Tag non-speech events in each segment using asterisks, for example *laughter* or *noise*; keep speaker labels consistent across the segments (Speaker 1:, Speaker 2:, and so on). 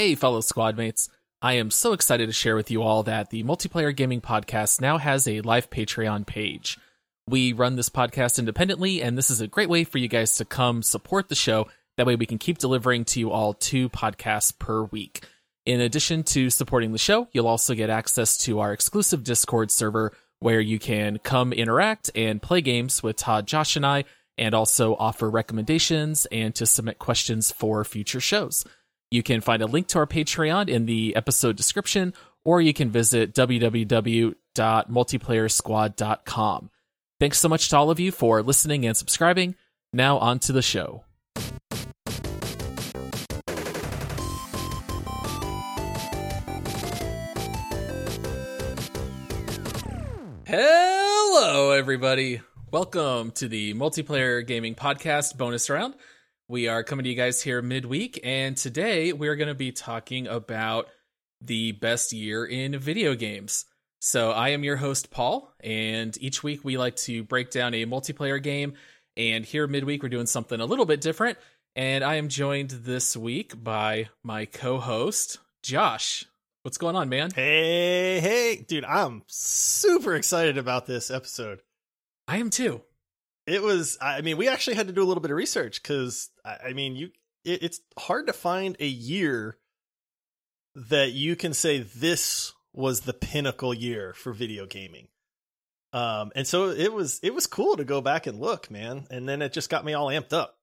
Speaker 1: Hey, fellow squad mates. I am so excited to share with you all that the Multiplayer Gaming Podcast now has a live Patreon page. We run this podcast independently, and this is a great way for you guys to come support the show. That way, we can keep delivering to you all two podcasts per week. In addition to supporting the show, you'll also get access to our exclusive Discord server where you can come interact and play games with Todd, Josh, and I, and also offer recommendations and to submit questions for future shows. You can find a link to our Patreon in the episode description, or you can visit www.multiplayersquad.com. Thanks so much to all of you for listening and subscribing. Now, on to the show. Hello, everybody. Welcome to the Multiplayer Gaming Podcast bonus round. We are coming to you guys here midweek, and today we're going to be talking about the best year in video games. So, I am your host, Paul, and each week we like to break down a multiplayer game. And here midweek, we're doing something a little bit different. And I am joined this week by my co host, Josh. What's going on, man?
Speaker 2: Hey, hey, dude, I'm super excited about this episode.
Speaker 1: I am too.
Speaker 2: It was, I mean, we actually had to do a little bit of research because, I mean, you, it, it's hard to find a year that you can say this was the pinnacle year for video gaming. Um, and so it was, it was cool to go back and look, man. And then it just got me all amped up.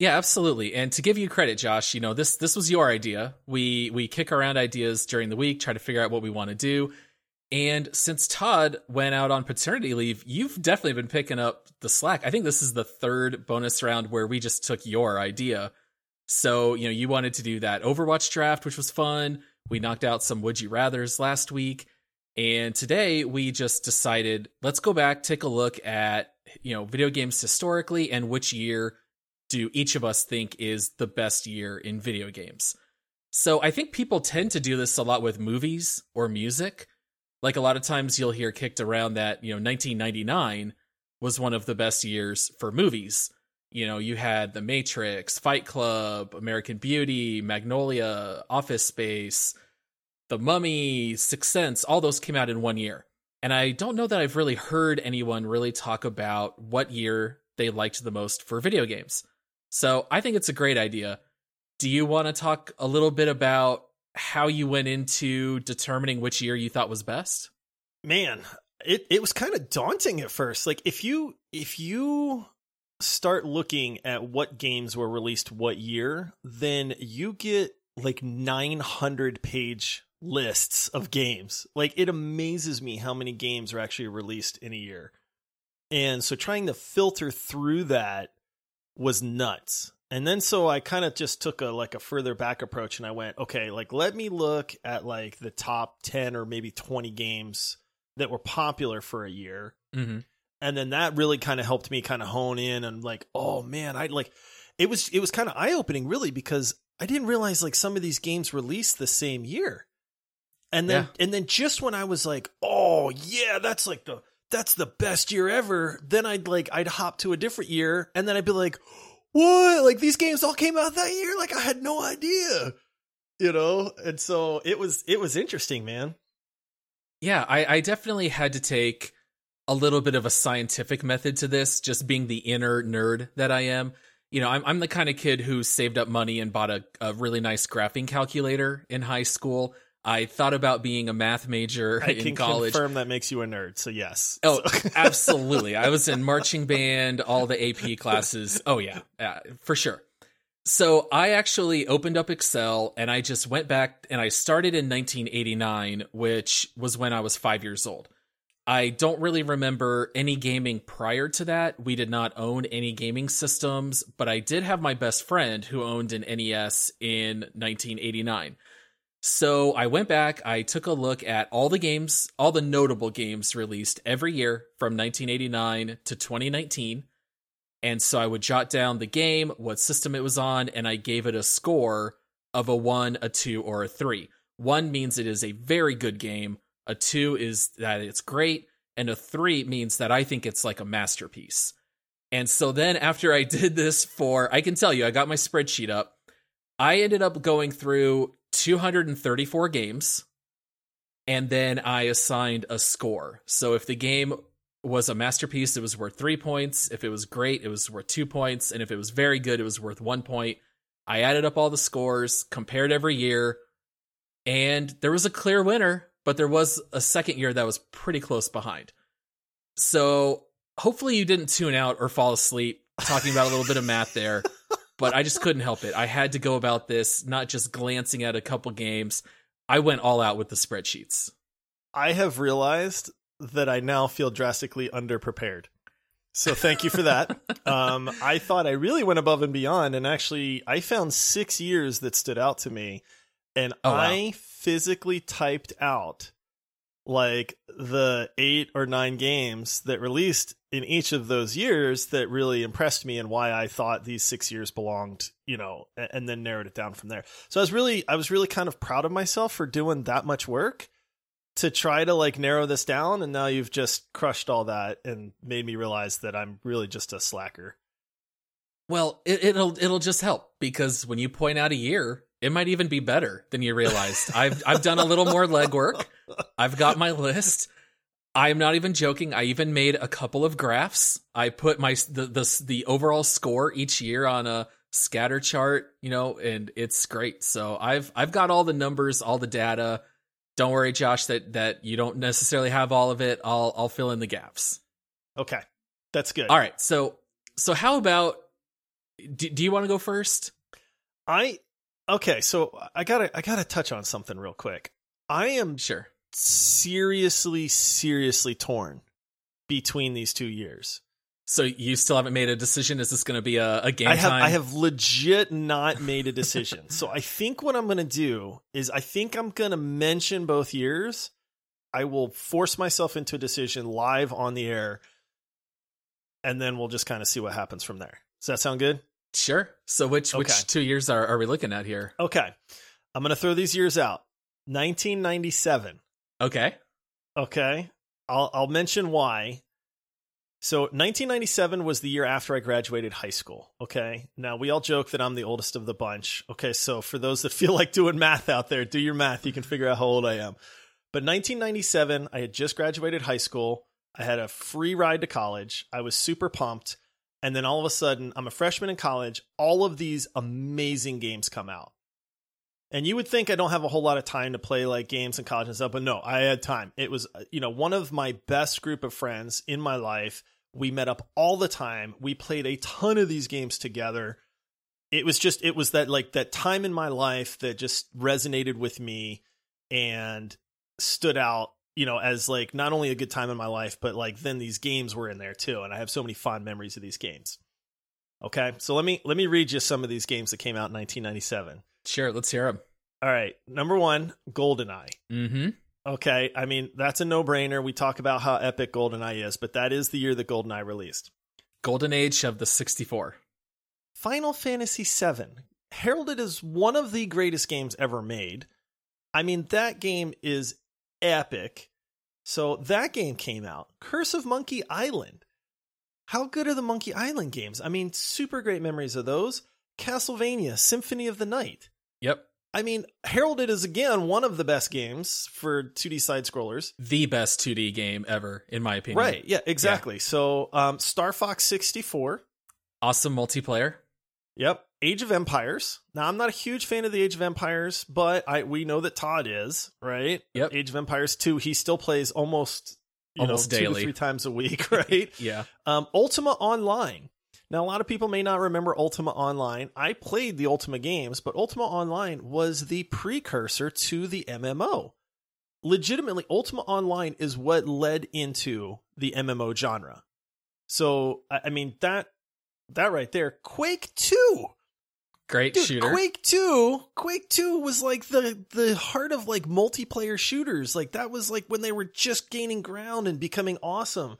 Speaker 1: Yeah, absolutely. And to give you credit, Josh, you know, this this was your idea. We we kick around ideas during the week, try to figure out what we want to do. And since Todd went out on paternity leave, you've definitely been picking up the slack. I think this is the third bonus round where we just took your idea. So, you know, you wanted to do that Overwatch draft, which was fun. We knocked out some Would You Rathers last week. And today we just decided let's go back, take a look at, you know, video games historically and which year do each of us think is the best year in video games? So I think people tend to do this a lot with movies or music. Like a lot of times you'll hear kicked around that, you know, 1999 was one of the best years for movies. You know, you had The Matrix, Fight Club, American Beauty, Magnolia, Office Space, The Mummy, Sixth Sense, all those came out in one year. And I don't know that I've really heard anyone really talk about what year they liked the most for video games. So I think it's a great idea. Do you want to talk a little bit about how you went into determining which year you thought was best?
Speaker 2: Man, it, it was kind of daunting at first. Like if you if you start looking at what games were released what year, then you get like 900 page lists of games. Like it amazes me how many games are actually released in a year. And so trying to filter through that was nuts. And then so I kind of just took a like a further back approach and I went, okay, like let me look at like the top 10 or maybe 20 games that were popular for a year.
Speaker 1: Mm-hmm.
Speaker 2: And then that really kind of helped me kind of hone in and like, oh man, I like it was it was kind of eye opening really because I didn't realize like some of these games released the same year. And then
Speaker 1: Yeah.
Speaker 2: and then just when I was like, oh yeah, that's like the that's the best year ever, then I'd like I'd hop to a different year and then I'd be like, what? Like these games all came out that year? Like I had no idea. You know? And so it was it was interesting, man.
Speaker 1: Yeah, I, I definitely had to take a little bit of a scientific method to this, just being the inner nerd that I am. You know, I'm I'm the kind of kid who saved up money and bought a, a really nice graphing calculator in high school. I thought about being a math major
Speaker 2: I
Speaker 1: in
Speaker 2: can
Speaker 1: college.
Speaker 2: confirm that makes you a nerd. So yes.
Speaker 1: Oh,
Speaker 2: So- *laughs*
Speaker 1: absolutely. I was in marching band, all the AP classes. Oh, yeah, yeah, for sure. So I actually opened up Excel and I just went back and I started in 1989, which was when I was five years old. I don't really remember any gaming prior to that. We did not own any gaming systems, but I did have my best friend who owned an NES in 1989. So I went back, I took a look at all the games, all the notable games released every year from 1989 to 2019. And so I would jot down the game, what system it was on, and I gave it a score of a one, a two, or a three. One means it is a very good game, a two is that it's great, and a three means that I think it's like a masterpiece. And so then after I *laughs* did this for, I can tell you, I got my spreadsheet up. I ended up going through 234 games, and then I assigned a score. So if the game was a masterpiece, it was worth three points. If it was great, it was worth two points. And if it was very good, it was worth one point. I added up all the scores, compared every year, and there was a clear winner, but there was a second year that was pretty close behind. So hopefully you didn't tune out or fall asleep talking about a little bit of math there, *laughs* but I just couldn't help it. I had to go about this, not just glancing at a couple games. I went all out with the spreadsheets.
Speaker 2: I have realized that I now feel drastically underprepared. So thank you for that. *laughs* um, I thought I really went above and beyond, and actually, I found six years that stood out to me, and
Speaker 1: Oh, wow.
Speaker 2: I physically typed out like the eight or nine games that released in each of those years that really impressed me and why I thought these six years belonged, you know, and then narrowed it down from there. So I was really, I was really kind of proud of myself for doing that much work to try to like narrow this down. And now you've just crushed all that and made me realize that I'm really just a slacker.
Speaker 1: Well, it, it'll it'll just help because when you point out a year, it might even be better than you realized. I've I've done a little more legwork. I've got my list. I'm not even joking. I even made a couple of graphs. I put my the the the overall score each year on a scatter chart, you know, and it's great. So I've I've got all the numbers, all the data. Don't worry, Josh, that that you don't necessarily have all of it. I'll I'll fill in the gaps.
Speaker 2: Okay. That's good.
Speaker 1: All right. So so how about do, do you want to go first?
Speaker 2: I, okay. So I gotta, I gotta touch on something real quick. I am
Speaker 1: Sure.
Speaker 2: seriously, seriously torn between these two years.
Speaker 1: So you still haven't made a decision? Is this going to be a, a game
Speaker 2: I have
Speaker 1: time?
Speaker 2: I have legit not made a decision. *laughs* so I think what I'm going to do is I think I'm going to mention both years. I will force myself into a decision live on the air and then we'll just kind of see what happens from there. Does that sound good?
Speaker 1: Sure. So which
Speaker 2: Okay.
Speaker 1: which two years are, are we looking at here?
Speaker 2: Okay. I'm going to throw these years out. 1997.
Speaker 1: Okay.
Speaker 2: Okay. I'll I'll mention why. So 1997 was the year after I graduated high school. Okay. Now we all joke that I'm the oldest of the bunch. Okay. So for those that *laughs* feel like doing math out there, do your math. You can figure out how old I am. But 1997, I had just graduated high school. I had a free ride to college. I was super pumped. And then all of a sudden, I'm a freshman in college. All of these amazing games come out. And you would think I don't have a whole lot of time to play like games in college and stuff, but no, I had time. It was, uh, you know, one of my best group of friends in my life. We met up all the time. We played a ton of these games together. It was just, it was that like that time in my life that just resonated with me and stood out, you know, as like not only a good time in my life, but like then these games were in there too. And I have so many fond memories of these games. Okay. So let me, let me read you some of these games that came out in 1997.
Speaker 1: Sure. Let's hear them.
Speaker 2: All right. Number one, GoldenEye.
Speaker 1: Mm-hmm.
Speaker 2: Okay. I mean, that's a no brainer. We talk about how epic GoldenEye is, but that is the year that GoldenEye released.
Speaker 1: Golden Age of the 64.
Speaker 2: Final Fantasy VII, heralded as one of the greatest games ever made. I mean, that game is epic. So that game came out. Curse of Monkey Island. How good are the Monkey Island games? I mean, super great memories of those. Castlevania, Symphony of the Night.
Speaker 1: Yep.
Speaker 2: I mean, heralded as again one of the best games for 2D side scrollers.
Speaker 1: The best 2D game ever, in my opinion.
Speaker 2: Right. Yeah, exactly. So, um, Star Fox 64.
Speaker 1: Awesome multiplayer.
Speaker 2: Yep. Age of Empires. Now, I'm not a huge fan of the Age of Empires, but I we know that Todd is, right?
Speaker 1: Yep.
Speaker 2: Age of Empires 2, he still plays almost you
Speaker 1: Almost
Speaker 2: know, two
Speaker 1: daily.
Speaker 2: to three times a week, *laughs* right?
Speaker 1: Yeah.
Speaker 2: um, Ultima Online. Now, a lot of people may not remember Ultima Online. I played the Ultima games, but Ultima Online was the precursor to the MMO. Legitimately, Ultima Online is what led into the MMO genre. So, I I mean that that right there, Quake Two.
Speaker 1: Great
Speaker 2: Dude,
Speaker 1: shooter.
Speaker 2: Quake 2, Quake 2 was like the the heart of like multiplayer shooters. Like that was like when they were just gaining ground and becoming awesome.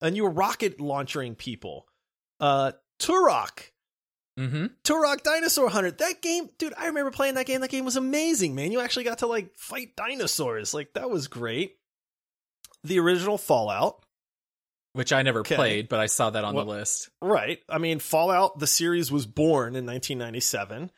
Speaker 2: And you were rocket launchering people. Uh Turok,
Speaker 1: Mm-hmm.
Speaker 2: Turok Dinosaur Hunter. That game, dude, I remember playing that game. That game was amazing, man. You actually got to like fight dinosaurs. Like that was great. The original Fallout.
Speaker 1: Which I never
Speaker 2: Okay.
Speaker 1: played, but I saw that on
Speaker 2: Well-
Speaker 1: the list.
Speaker 2: Right. I mean, Fallout, the series was born in 1997.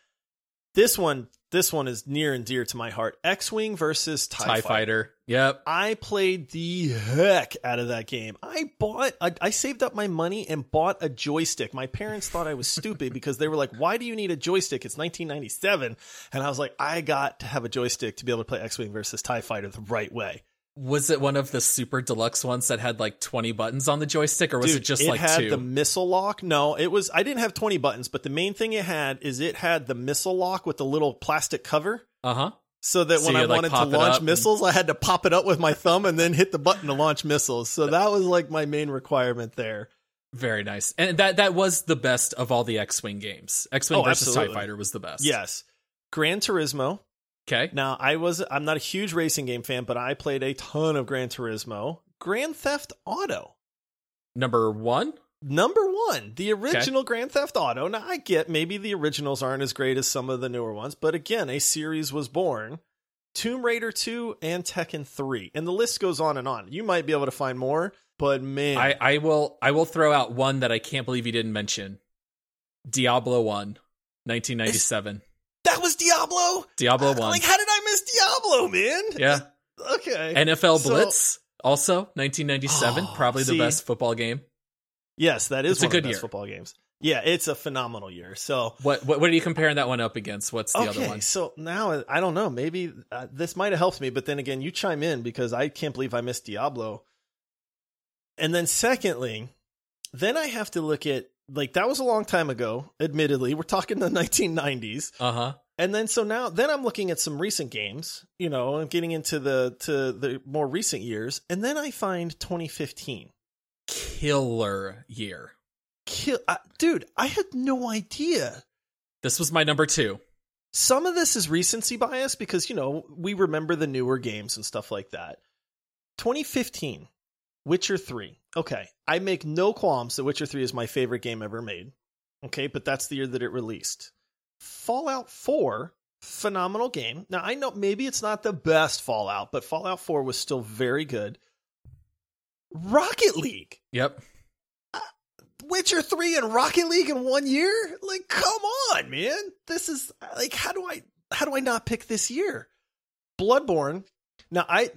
Speaker 2: This one, this one is near and dear to my heart. X-wing versus Tie,
Speaker 1: TIE
Speaker 2: Fighter.
Speaker 1: Fighter. Yep.
Speaker 2: I played the heck out of that game. I bought, I, I saved up my money and bought a joystick. My parents thought I was stupid because they were like, "Why do you need a joystick? It's 1997." And I was like, "I got to have a joystick to be able to play X-wing versus Tie Fighter the right way."
Speaker 1: Was it one of the super deluxe ones that had like 20 buttons on the joystick, or was
Speaker 2: Dude,
Speaker 1: it just
Speaker 2: it
Speaker 1: like
Speaker 2: had
Speaker 1: two?
Speaker 2: the missile lock. No, it was. I didn't have 20 buttons, but the main thing it had is it had the missile lock with the little plastic cover.
Speaker 1: Uh huh.
Speaker 2: So that
Speaker 1: So
Speaker 2: when I
Speaker 1: like,
Speaker 2: wanted to launch
Speaker 1: up and-
Speaker 2: missiles, I had to pop it up with my thumb and then hit the button to launch missiles. So that was like my main requirement there.
Speaker 1: Very nice. And that that was the best of all the X-wing games. X-wing
Speaker 2: Oh,
Speaker 1: versus
Speaker 2: absolutely.
Speaker 1: TIE Fighter was the best.
Speaker 2: Yes. Gran Turismo.
Speaker 1: Okay.
Speaker 2: Now, I was I'm not a huge racing game fan, but I played a ton of Gran Turismo. Grand Theft Auto.
Speaker 1: Number one.
Speaker 2: Number one, the original Grand Theft Auto. Now, I get maybe the originals aren't as great as some of the newer ones, but again, a series was born. Tomb Raider 2 and Tekken 3. And the list goes on and on. You might be able to find more, but man.
Speaker 1: I, I will I will throw out one that I can't believe you didn't mention. Diablo 1, 1997.
Speaker 2: that was Diablo?
Speaker 1: Diablo
Speaker 2: Uh,
Speaker 1: 1.
Speaker 2: Like, how did I miss Diablo, man?
Speaker 1: yeah.
Speaker 2: Okay.
Speaker 1: NFL
Speaker 2: So-
Speaker 1: Blitz, also 1997,
Speaker 2: Oh,
Speaker 1: probably the best football game.
Speaker 2: yes, that is
Speaker 1: It's a
Speaker 2: one
Speaker 1: good
Speaker 2: of the best
Speaker 1: year.
Speaker 2: football games. Yeah, it's a phenomenal year. So,
Speaker 1: What, what what are you comparing that one up against? What's the
Speaker 2: okay,
Speaker 1: other one?
Speaker 2: so now I don't know. Maybe uh, this might have helped me, but then again, you chime in because I can't believe I missed Diablo. And then, secondly, then I have to look at like that was a long time ago. Admittedly, we're talking the 1990s,
Speaker 1: Uh huh.
Speaker 2: And then so now then I'm looking at some recent games, you know, and getting into the to the more recent years, and then I find 2015.
Speaker 1: Killer year.
Speaker 2: Kill, uh, dude, I had no idea.
Speaker 1: This was my number two.
Speaker 2: Some of this is recency bias because, you know, we remember the newer games and stuff like that. 2015, Witcher 3. Okay, I make no qualms that Witcher 3 is my favorite game ever made. Okay, but that's the year that it released. Fallout 4, phenomenal game. Now, I know maybe it's not the best Fallout, but Fallout 4 was still very good. Rocket League.
Speaker 1: Yep.
Speaker 2: Uh, Witcher 3 and Rocket League in one year? Like, come on, man. This is like how do I how do I not pick this year? Bloodborne. Now I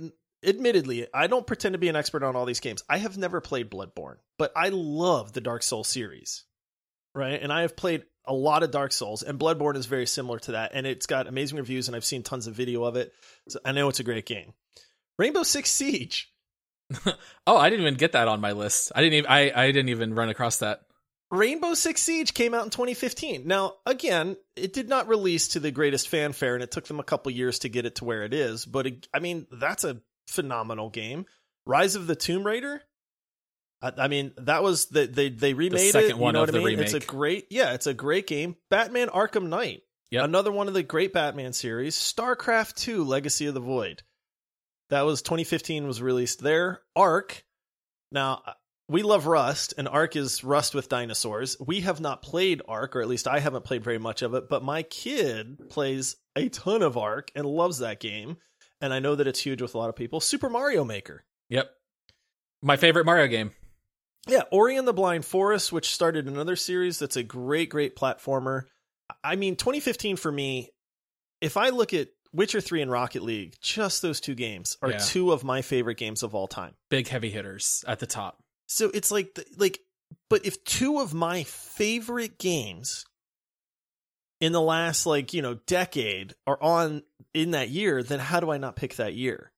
Speaker 2: admittedly, I don't pretend to be an expert on all these games. I have never played Bloodborne, but I love the Dark Souls series. Right? And I have played a lot of Dark Souls and Bloodborne is very similar to that and it's got amazing reviews and I've seen tons of video of it. So I know it's a great game. Rainbow Six Siege. *laughs*
Speaker 1: Oh, I didn't even get that on my list. I didn't even I, I didn't even run across that.
Speaker 2: Rainbow Six Siege came out in 2015. Now, again, it did not release to the greatest fanfare, and it took them a couple years to get it to where it is. But it, I mean, that's a phenomenal game. Rise of the Tomb Raider. I, I mean, that was the, they they remade
Speaker 1: second
Speaker 2: it.
Speaker 1: one
Speaker 2: you know
Speaker 1: of
Speaker 2: what I
Speaker 1: the
Speaker 2: mean? It's a great, yeah, it's a great game. Batman: Arkham Knight.
Speaker 1: Yep.
Speaker 2: Another one of the great Batman series. StarCraft 2: Legacy of the Void. That was 2015 was released there. Ark. Now, uh, we love Rust, and Ark is Rust with dinosaurs. We have not played Ark, or at least I haven't played very much of it, but my kid plays a ton of Ark and loves that game. And I know that it's huge with a lot of people. Super Mario Maker.
Speaker 1: Yep. My favorite Mario game.
Speaker 2: Yeah, Ori and the Blind Forest, which started another series that's a great, great platformer. I mean, 2015 for me, if I look at Witcher 3 and Rocket League, just those two games are
Speaker 1: Yeah.
Speaker 2: two of my favorite games of all time.
Speaker 1: Big heavy hitters at the top.
Speaker 2: So it's like, the- like, but if two of my favorite games in the last, like, you know, decade are on in that year, then how do I not pick that year?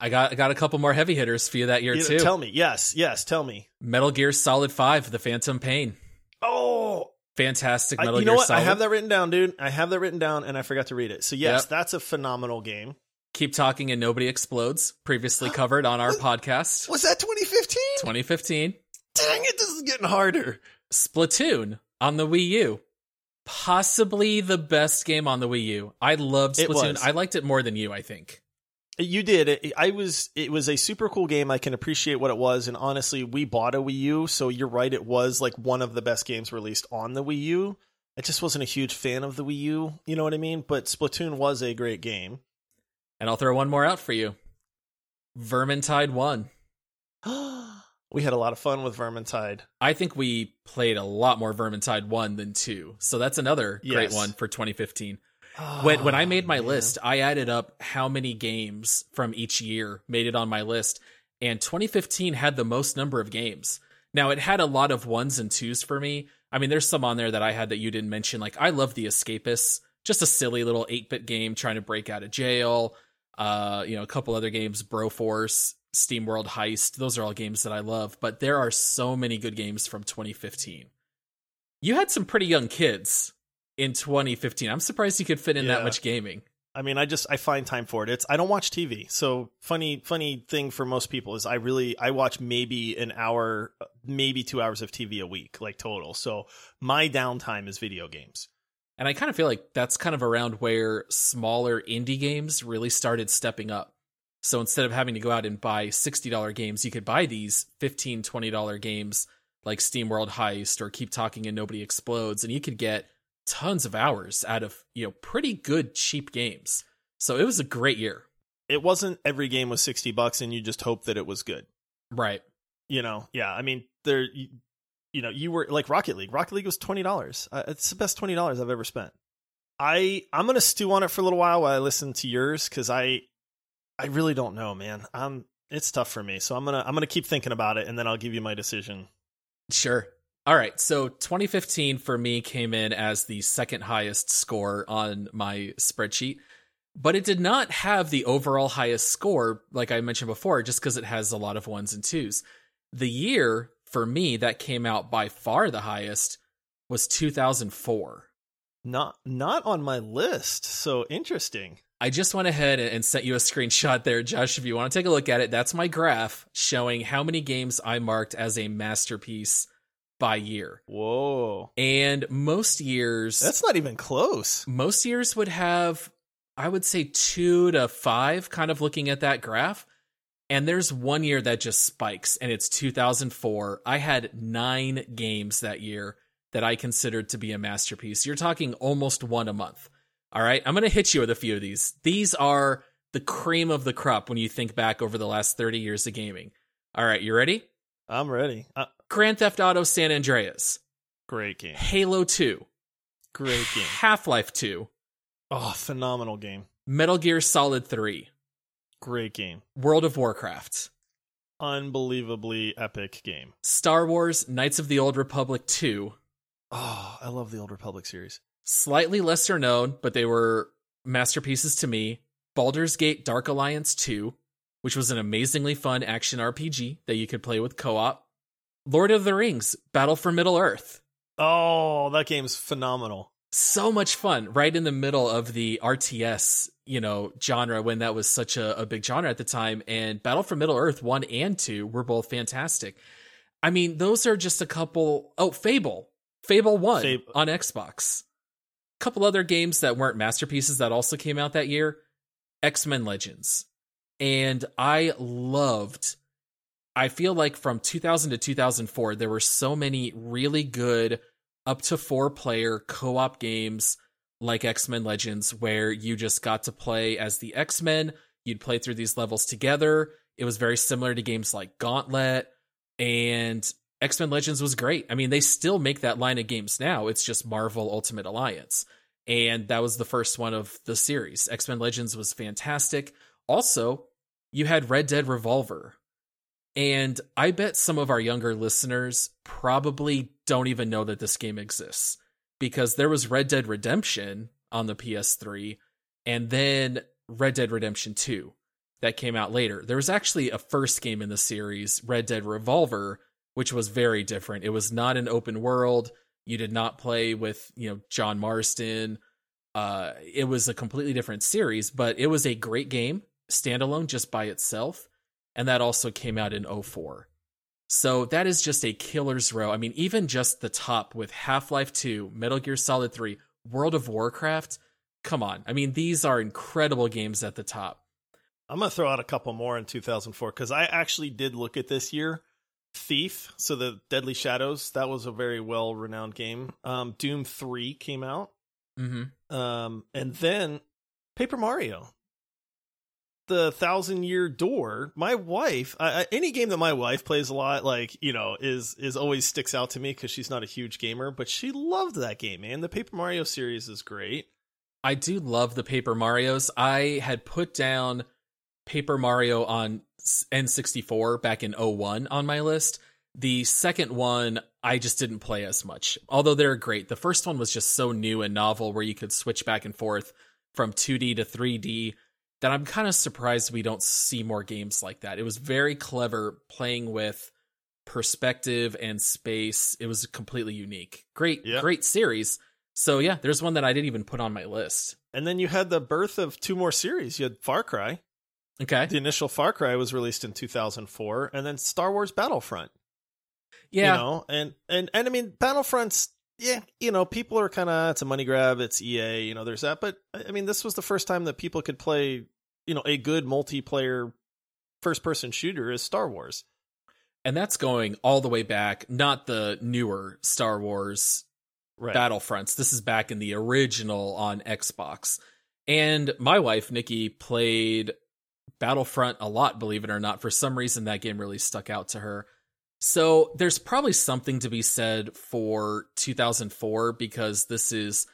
Speaker 1: I got I got a couple more heavy hitters for you that year
Speaker 2: You
Speaker 1: too.
Speaker 2: Tell me. Yes, yes, tell me.
Speaker 1: Metal Gear Solid 5, The Phantom Pain.
Speaker 2: Oh,
Speaker 1: Fantastic
Speaker 2: I-
Speaker 1: Metal
Speaker 2: you know
Speaker 1: Gear
Speaker 2: what?
Speaker 1: Solid.
Speaker 2: I have that written down, dude. I have that written down, and I forgot to read it. So yes,
Speaker 1: Yep.
Speaker 2: that's a phenomenal game.
Speaker 1: Keep Talking and Nobody Explodes, previously *gasps* covered on our podcast.
Speaker 2: Was that 2015?
Speaker 1: 2015.
Speaker 2: Dang it, this is getting harder.
Speaker 1: Splatoon on the Wii U. Possibly the best game on the Wii U. I loved Splatoon. I liked it more than you, I think.
Speaker 2: You did. It, I was. It was a super cool game. I can appreciate what it was, and honestly, we bought a Wii U, so you're right. It was like one of the best games released on the Wii U. I just wasn't a huge fan of the Wii U. You know what I mean? But Splatoon was a great game.
Speaker 1: And I'll throw one more out for you. Vermintide 1. *gasps*
Speaker 2: we had a lot of fun with Vermintide.
Speaker 1: I think we played a lot more Vermintide 1 than 2. So that's another great one for 2015. When when I made my
Speaker 2: Oh, man.
Speaker 1: list, I added up how many games from each year made it on my list, and 2015 had the most number of games. Now it had a lot of ones and twos for me. I mean, there's some on there that I had that you didn't mention. Like I love The Escapists, just a silly little 8-bit game trying to break out of jail. Uh, you know, a couple other games, Broforce, SteamWorld Heist. Those are all games that I love. But there are so many good games from 2015. You had some pretty young kids in 2015. I'm surprised you could fit in that much gaming.
Speaker 2: I mean, I just I find time for it. It's I don't watch TV. So funny funny thing for most people is I really I watch maybe an hour, maybe 2 hours of TV a week like total. So my downtime is video games.
Speaker 1: And I kind of feel like that's kind of around where smaller indie games really started stepping up. So instead of having to go out and buy $60 games, you could buy these $15, $20 games like SteamWorld Heist or Keep Talking and Nobody Explodes, and you could get tons of hours out of, you know, pretty good cheap games. So it was a great year.
Speaker 2: It wasn't every game was 60 bucks and you just hope that it was good.
Speaker 1: Right.
Speaker 2: You know. Yeah, I mean, there you, you know, you were like Rocket League. Rocket League was $20. Uh, it's the best $20 I've ever spent. I I'm going to stew on it for a little while while I listen to yours cuz I I really don't know, man. Um it's tough for me. So I'm going to I'm going to keep thinking about it and then I'll give you my decision.
Speaker 1: Sure. All right. So 2015 for me came in as the second highest score on my spreadsheet, but it did not have the overall highest score, like I mentioned before, just because it has a lot of ones and twos. The year for me that came out by far the highest was 2004.
Speaker 2: Not not on my list. So interesting.
Speaker 1: I just went ahead and sent you a screenshot there, Josh. If you want to take a look at it, that's my graph showing how many games I marked as a masterpiece by year.
Speaker 2: Whoa.
Speaker 1: And most years,
Speaker 2: That's not even close.
Speaker 1: most years would have, I would say, two to five, kind of looking at that graph. And there's one year that just spikes, and it's 2004. I had nine games that year that I considered to be a masterpiece. You're talking almost one a month. All right. I'm going to hit you with a few of these. These are the cream of the crop when you think back over the last 30 years of gaming. All right. You ready?
Speaker 2: I'm ready. Uh,
Speaker 1: Grand Theft Auto San Andreas,
Speaker 2: great game.
Speaker 1: Halo 2,
Speaker 2: Great game.
Speaker 1: Half Life 2,
Speaker 2: Oh, phenomenal game.
Speaker 1: Metal Gear Solid 3,
Speaker 2: Great game.
Speaker 1: World of Warcraft,
Speaker 2: Unbelievably epic game.
Speaker 1: Star Wars Knights of the Old Republic 2,
Speaker 2: Oh, I love the Old Republic series.
Speaker 1: slightly lesser known, but they were masterpieces to me. Baldur's Gate Dark Alliance 2, which was an amazingly fun action RPG that you could play with co op. Lord of the Rings Battle for Middle Earth.
Speaker 2: Oh, that game's phenomenal.
Speaker 1: So much fun right in the middle of the RTS, you know, genre when that was such a, a big genre at the time. And Battle for Middle Earth 1 and 2 were both fantastic. I mean, those are just a couple. Oh, Fable. Fable 1
Speaker 2: Fable.
Speaker 1: on Xbox. A couple other games that weren't masterpieces that also came out that year X Men Legends. And I loved, I feel like from 2000 to 2004, there were so many really good up to four player co op games like X Men Legends where you just got to play as the X Men. You'd play through these levels together. It was very similar to games like Gauntlet and X Men Legends was great. I mean, they still make that line of games now. It's just Marvel Ultimate Alliance. And that was the first one of the series. X Men Legends was fantastic. Also, you had Red Dead Revolver. And I bet some of our younger listeners probably don't even know that this game exists because there was Red Dead Redemption on the PS3 and then Red Dead Redemption 2 that came out later. There was actually a first game in the series, Red Dead Revolver, which was very different. It was not an open world. You did not play with, you know, John Marston. Uh, it was a completely different series, but it was a great game, standalone just by itself. And that also came out in 04. So that is just a killer's row. I mean, even just the top with Half Life 2, Metal Gear Solid 3, World of Warcraft. Come on. I mean, these are incredible games at the top.
Speaker 2: I'm going to throw out a couple more in 2004 because I actually did look at this year. Thief, so the Deadly Shadows, that was a very well renowned game. Um, Doom 3 came out.
Speaker 1: Mm-hmm.
Speaker 2: Um, and then Paper Mario. The Thousand Year Door. My wife, any game that my wife plays a lot, like you know, is is always sticks out to me because she's not a huge gamer, but she loved that game. Man, the Paper Mario series is great.
Speaker 1: I do love the Paper Mario's. I had put down Paper Mario on N64 back in 01 on my list. The second one, I just didn't play as much, although they're great. The first one was just so new and novel where you could switch back and forth from 2D to 3D that I'm kind of surprised we don't see more games like that. It was very clever playing with perspective and space. It was completely unique. Great, yep. great series. So yeah, there's one that I didn't even put on my list.
Speaker 2: And then you had the birth of two more series. You had Far Cry.
Speaker 1: Okay.
Speaker 2: The initial Far Cry was released in 2004 and then Star Wars Battlefront.
Speaker 1: Yeah.
Speaker 2: You know, and and and I mean Battlefront's yeah, you know, people are kind of it's a money grab, it's EA, you know, there's that, but I mean this was the first time that people could play, you know, a good multiplayer first person shooter is Star Wars.
Speaker 1: And that's going all the way back, not the newer Star Wars right. Battlefronts. This is back in the original on Xbox. And my wife, Nikki, played Battlefront a lot, believe it or not. For some reason, that game really stuck out to her. So there's probably something to be said for 2004 because this is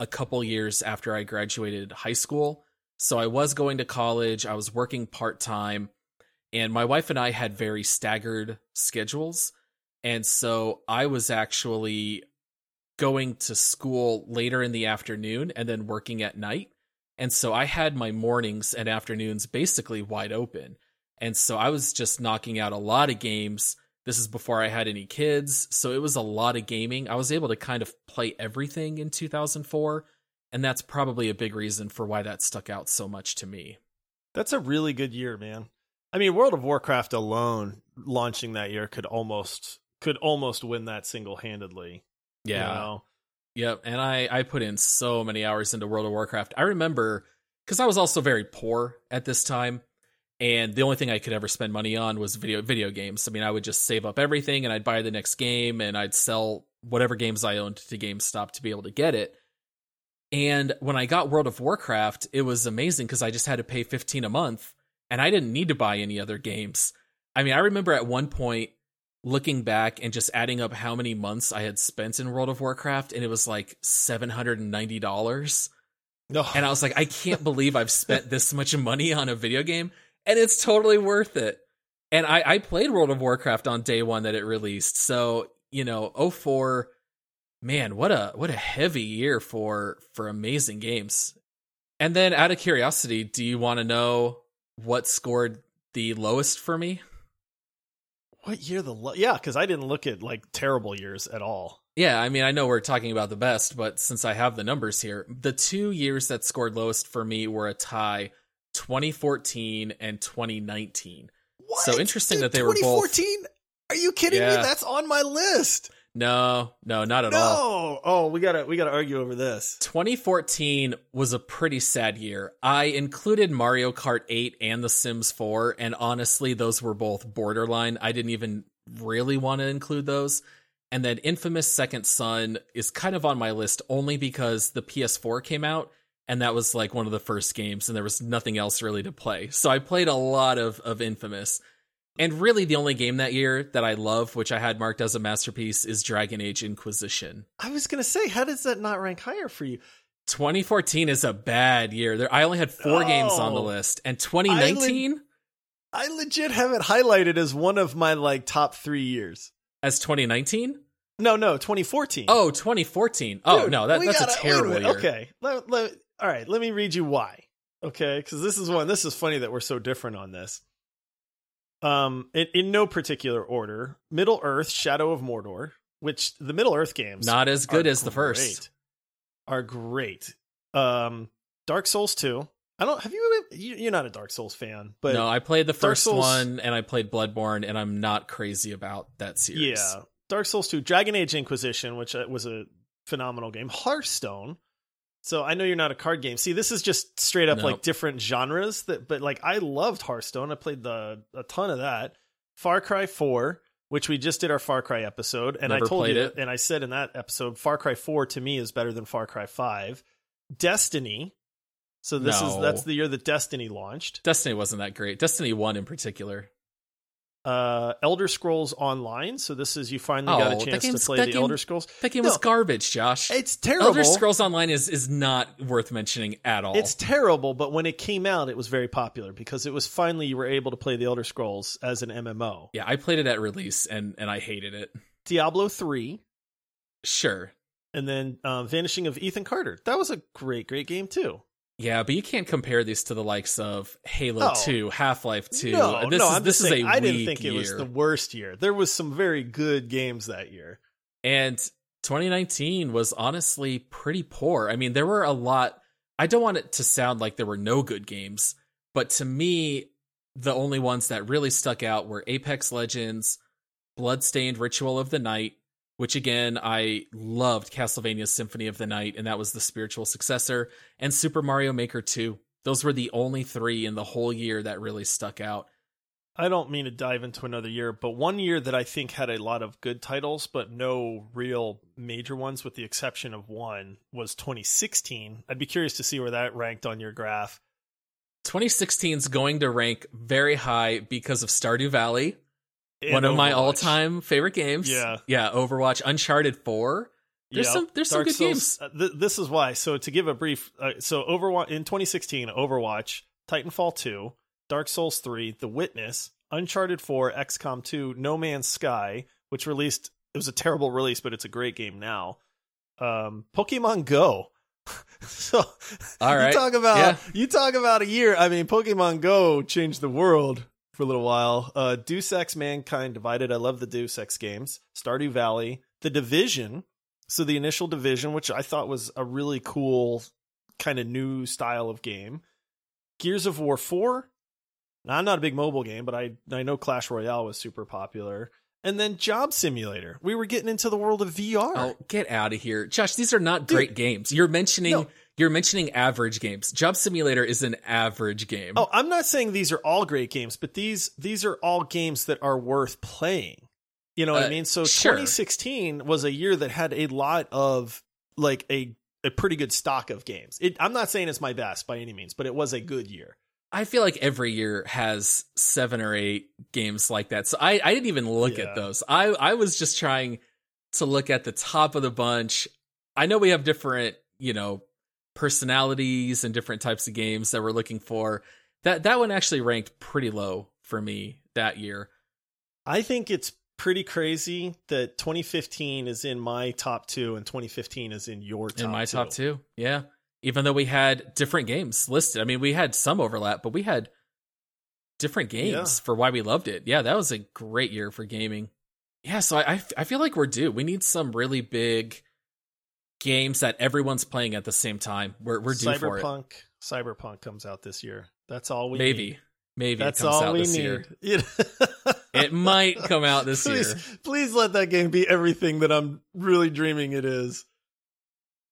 Speaker 1: a couple years after I graduated high school. So I was going to college, I was working part time, and my wife and I had very staggered schedules. And so I was actually going to school later in the afternoon and then working at night. And so I had my mornings and afternoons basically wide open. And so I was just knocking out a lot of games this is before I had any kids, so it was a lot of gaming. I was able to kind of play everything in 2004, and that's probably a big reason for why that stuck out so much to me.
Speaker 2: That's a really good year, man. I mean, World of Warcraft alone launching that year could almost could almost win that single-handedly.
Speaker 1: Yeah. You know? Yep, and I I put in so many hours into World of Warcraft. I remember cuz I was also very poor at this time and the only thing I could ever spend money on was video video games. I mean, I would just save up everything and I'd buy the next game and I'd sell whatever games I owned to GameStop to be able to get it. And when I got World of Warcraft, it was amazing because I just had to pay 15 a month and I didn't need to buy any other games. I mean, I remember at one point looking back and just adding up how many months I had spent in World of Warcraft and it was like $790. No. And I was like, I can't believe I've spent this much money on a video game and it's totally worth it. And I, I played World of Warcraft on day one that it released. So, you know, 04, man, what a what a heavy year for for amazing games. And then out of curiosity, do you want to know what scored the lowest for me?
Speaker 2: What year the lo- Yeah, cuz I didn't look at like terrible years at all.
Speaker 1: Yeah, I mean, I know we're talking about the best, but since I have the numbers here, the two years that scored lowest for me were a tie 2014 and 2019.
Speaker 2: What?
Speaker 1: So interesting Dude, that they were both
Speaker 2: 2014. Are you kidding yeah. me? That's on my list.
Speaker 1: No, no, not at
Speaker 2: no.
Speaker 1: all.
Speaker 2: Oh, oh, we gotta we gotta argue over this.
Speaker 1: 2014 was a pretty sad year. I included Mario Kart 8 and The Sims 4, and honestly, those were both borderline. I didn't even really want to include those. And then Infamous Second Son is kind of on my list only because the PS4 came out and that was like one of the first games and there was nothing else really to play so i played a lot of of infamous and really the only game that year that i love which i had marked as a masterpiece is dragon age inquisition
Speaker 2: i was gonna say how does that not rank higher for you
Speaker 1: 2014 is a bad year there i only had four oh, games on the oh. list and 2019
Speaker 2: I, le- I legit have it highlighted as one of my like top three years
Speaker 1: as 2019
Speaker 2: no, no, 2014.
Speaker 1: Oh, 2014. Oh, Dude, no, that, that's gotta, a terrible a year.
Speaker 2: Okay. Let, let, all right, let me read you why. Okay, because this is one. This is funny that we're so different on this. Um, in, in no particular order, Middle Earth: Shadow of Mordor, which the Middle Earth games
Speaker 1: not as good as
Speaker 2: great,
Speaker 1: the first,
Speaker 2: are great. Um, Dark Souls two. I don't have you. You're not a Dark Souls fan, but
Speaker 1: no, I played the first Souls, one and I played Bloodborne, and I'm not crazy about that series.
Speaker 2: Yeah, Dark Souls two, Dragon Age Inquisition, which uh, was a phenomenal game. Hearthstone, so I know you're not a card game. See, this is just straight up nope. like different genres that but like I loved Hearthstone. I played the a ton of that. Far Cry 4, which we just did our Far Cry episode and
Speaker 1: Never
Speaker 2: I told you
Speaker 1: it.
Speaker 2: and I said in that episode Far Cry 4 to me is better than Far Cry 5. Destiny. So this no. is that's the year that Destiny launched.
Speaker 1: Destiny wasn't that great. Destiny 1 in particular.
Speaker 2: Uh, Elder Scrolls Online. So this is you finally got
Speaker 1: Oh,
Speaker 2: a chance to play the
Speaker 1: game-
Speaker 2: Elder Scrolls.
Speaker 1: That game
Speaker 2: No.
Speaker 1: was garbage, Josh.
Speaker 2: It's terrible.
Speaker 1: Elder Scrolls Online is is not worth mentioning at all.
Speaker 2: It's terrible, but when it came out, it was very popular because it was finally you were able to play the Elder Scrolls as an MMO.
Speaker 1: yeah, I played it at release and and I hated it.
Speaker 2: Diablo three,
Speaker 1: Sure.
Speaker 2: and then um, Vanishing of Ethan Carter. That was a great, great game too.
Speaker 1: Yeah, but you can't compare these to the likes of Halo
Speaker 2: Oh.
Speaker 1: 2, Half-Life 2.
Speaker 2: No,
Speaker 1: this
Speaker 2: no,
Speaker 1: is
Speaker 2: I'm
Speaker 1: this is
Speaker 2: saying,
Speaker 1: a
Speaker 2: I didn't think it was
Speaker 1: year.
Speaker 2: the worst year. There was some very good games that year.
Speaker 1: And 2019 was honestly pretty poor. I mean, there were a lot. I don't want it to sound like there were no good games, but to me, the only ones that really stuck out were Apex Legends, Bloodstained Ritual of the Night, which again, I loved Castlevania Symphony of the Night, and that was the spiritual successor, and Super Mario Maker 2. Those were the only three in the whole year that really stuck out.
Speaker 2: I don't mean to dive into another year, but one year that I think had a lot of good titles, but no real major ones, with the exception of one, was 2016. I'd be curious to see where that ranked on your graph.
Speaker 1: 2016 is going to rank very high because of Stardew Valley. *laughs* One of my all-time favorite games.
Speaker 2: Yeah.
Speaker 1: yeah. Overwatch, Uncharted Four. There's
Speaker 2: Yep.
Speaker 1: some- there's some good
Speaker 2: Souls-
Speaker 1: games.
Speaker 2: uh, th- this is why. So to give a brief, uh, so Overwatch in 2016, Overwatch, Titanfall 2, Dark Souls 3, The Witness, Uncharted 4, XCOM 2, No Man's Sky, which released. It was a terrible release, but it's a great game now. Um, Pokemon Go. *laughs* so
Speaker 1: All *laughs* right.
Speaker 2: you talk about
Speaker 1: Yeah.
Speaker 2: you talk about a year. I mean, Pokemon Go changed the world for a little while. Uh, Deus Ex: Mankind Divided. I love the Deus Ex games. Stardew Valley, The Division. So the initial Division, which I thought was a really cool kind of new style of game. Gears of War Four. Now, I'm not a big mobile game, but I I know Clash Royale was super popular. And then Job Simulator. We were getting into the world of VR.
Speaker 1: Oh, get out of here, Josh! These are not
Speaker 2: Dude.
Speaker 1: great games. You're mentioning
Speaker 2: No.
Speaker 1: You're mentioning average games. Job Simulator is an average game.
Speaker 2: Oh, I'm not saying these are all great games, but these these are all games that are worth playing. You know what I
Speaker 1: Uh,
Speaker 2: mean? So
Speaker 1: sure.
Speaker 2: 2016 was a year that had a lot of like a a pretty good stock of games. It, I'm not saying it's my best by any means, but it was a good year.
Speaker 1: I feel like every year has seven or eight games like that. So I, I didn't even look
Speaker 2: Yeah.
Speaker 1: at those. I, I was just trying to look at the top of the bunch. I know we have different, you know, personalities and different types of games that we're looking for. That that one actually ranked pretty low for me that year.
Speaker 2: I think it's pretty crazy that 2015 is in my top two and 2015 is in your top
Speaker 1: in my
Speaker 2: two.
Speaker 1: top two. Yeah. Even though we had different games listed. I mean, we had some overlap, but we had different games
Speaker 2: Yeah.
Speaker 1: for why we loved it. Yeah, that was a great year for gaming. Yeah, so I, I, I feel like we're due. We need some really big games that everyone's playing at the same time. We're, we're due for it.
Speaker 2: Cyberpunk. Cyberpunk comes out this year. That's all we
Speaker 1: Maybe.
Speaker 2: need.
Speaker 1: Maybe
Speaker 2: That's
Speaker 1: it
Speaker 2: all we need.
Speaker 1: year. It might come out this *laughs*
Speaker 2: please,
Speaker 1: year.
Speaker 2: Please let that game be everything that I'm really dreaming it is.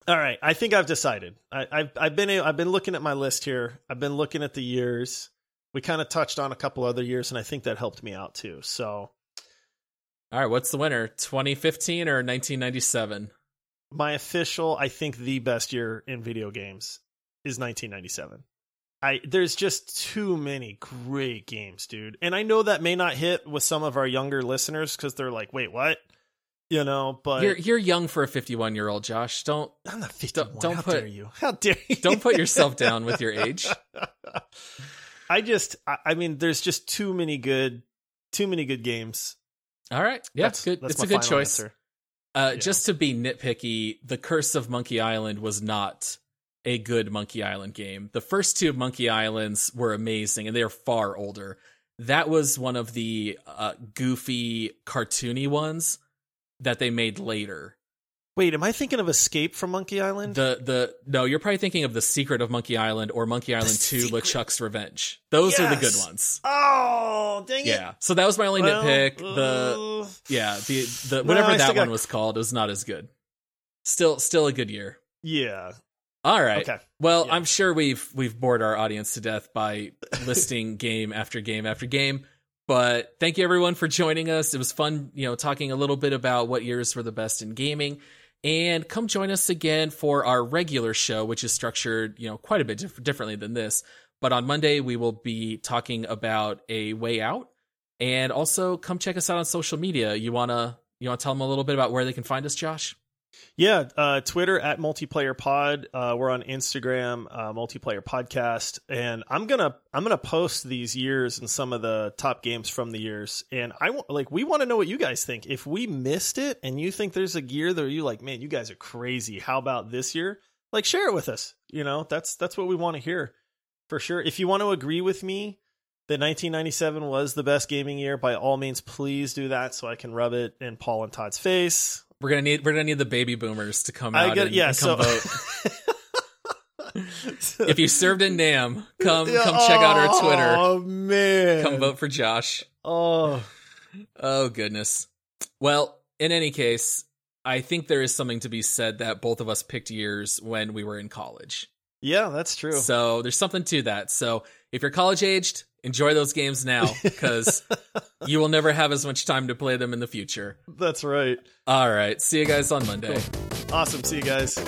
Speaker 2: All right, I think I've decided. I, I've I've been I've been looking at my list here. I've been looking at the years. We kind of touched on a couple other years, and I think that helped me out too. So
Speaker 1: All right, what's the winner? 2015 or 1997?
Speaker 2: My official, I think the best year in video games is 1997. I there's just too many great games, dude. And I know that may not hit with some of our younger listeners because they're like, "Wait, what?" You know, but
Speaker 1: You're you're young for a 51 year old, Josh. Don't
Speaker 2: I'm not 51.
Speaker 1: don't
Speaker 2: How
Speaker 1: put-
Speaker 2: dare you? How dare you?
Speaker 1: don't put yourself down with your age. *laughs*
Speaker 2: I just, I, I mean, there's just too many good, too many good games.
Speaker 1: All right. Yeah,
Speaker 2: That's-
Speaker 1: good.
Speaker 2: that's
Speaker 1: it's a good choice.
Speaker 2: answer.
Speaker 1: Uh,
Speaker 2: Yeah.
Speaker 1: Just to be nitpicky, The Curse of Monkey Island was not a good Monkey Island game. The first two Monkey Islands were amazing, and they are far older. That was one of the uh, goofy, cartoony ones that they made later.
Speaker 2: Wait, am I thinking of Escape from Monkey Island?
Speaker 1: The the no, you're probably thinking of The Secret of Monkey Island or Monkey Island Two:
Speaker 2: Secret.
Speaker 1: LeChuck's Revenge. Those are the good ones.
Speaker 2: oh, dang it!
Speaker 1: Yeah. So that was my only
Speaker 2: Well,
Speaker 1: nitpick. The
Speaker 2: uh,
Speaker 1: yeah the the whatever
Speaker 2: I
Speaker 1: that one
Speaker 2: got-
Speaker 1: was called was not as good. Still still a good year.
Speaker 2: yeah.
Speaker 1: All right.
Speaker 2: Okay.
Speaker 1: Well,
Speaker 2: Yeah.
Speaker 1: I'm sure we've we've bored our audience to death by listing *laughs* game after game after game. But thank you everyone for joining us. It was fun, you know, talking a little bit about what years were the best in gaming. And come join us again for our regular show, which is structured, you know, quite a bit diff- differently than this. But on Monday, we will be talking about a way out. And also come check us out on social media. You wanna you wanna tell them a little bit about where they can find us, Josh?
Speaker 2: Yeah, uh, Twitter at multiplayer pod. Uh, we're on Instagram, uh, multiplayer podcast, and I'm gonna I'm gonna post these years and some of the top games from the years. And I want like we want to know what you guys think. If we missed it and you think there's a year that you like, man, you guys are crazy. How about this year? Like share it with us. You know, that's that's what we want to hear for sure. If you want to agree with me that 1997 was the best gaming year, by all means, please do that so I can rub it in Paul and Todd's face.
Speaker 1: We're gonna need we're gonna need the baby boomers to come out
Speaker 2: I get
Speaker 1: and,
Speaker 2: yeah.
Speaker 1: and
Speaker 2: So
Speaker 1: come vote. *laughs* if you served in Nam, come come check out our Twitter.
Speaker 2: Oh man,
Speaker 1: Come vote for Josh.
Speaker 2: Oh,
Speaker 1: Oh goodness. Well, in any case, I think there is something to be said that both of us picked years when we were in college.
Speaker 2: yeah, that's true.
Speaker 1: So there's something to that. So if you're college aged, enjoy those games now *laughs* because you will never have as much time to play them in the future.
Speaker 2: that's right.
Speaker 1: All right. See you guys on Monday.
Speaker 2: Awesome. See you guys.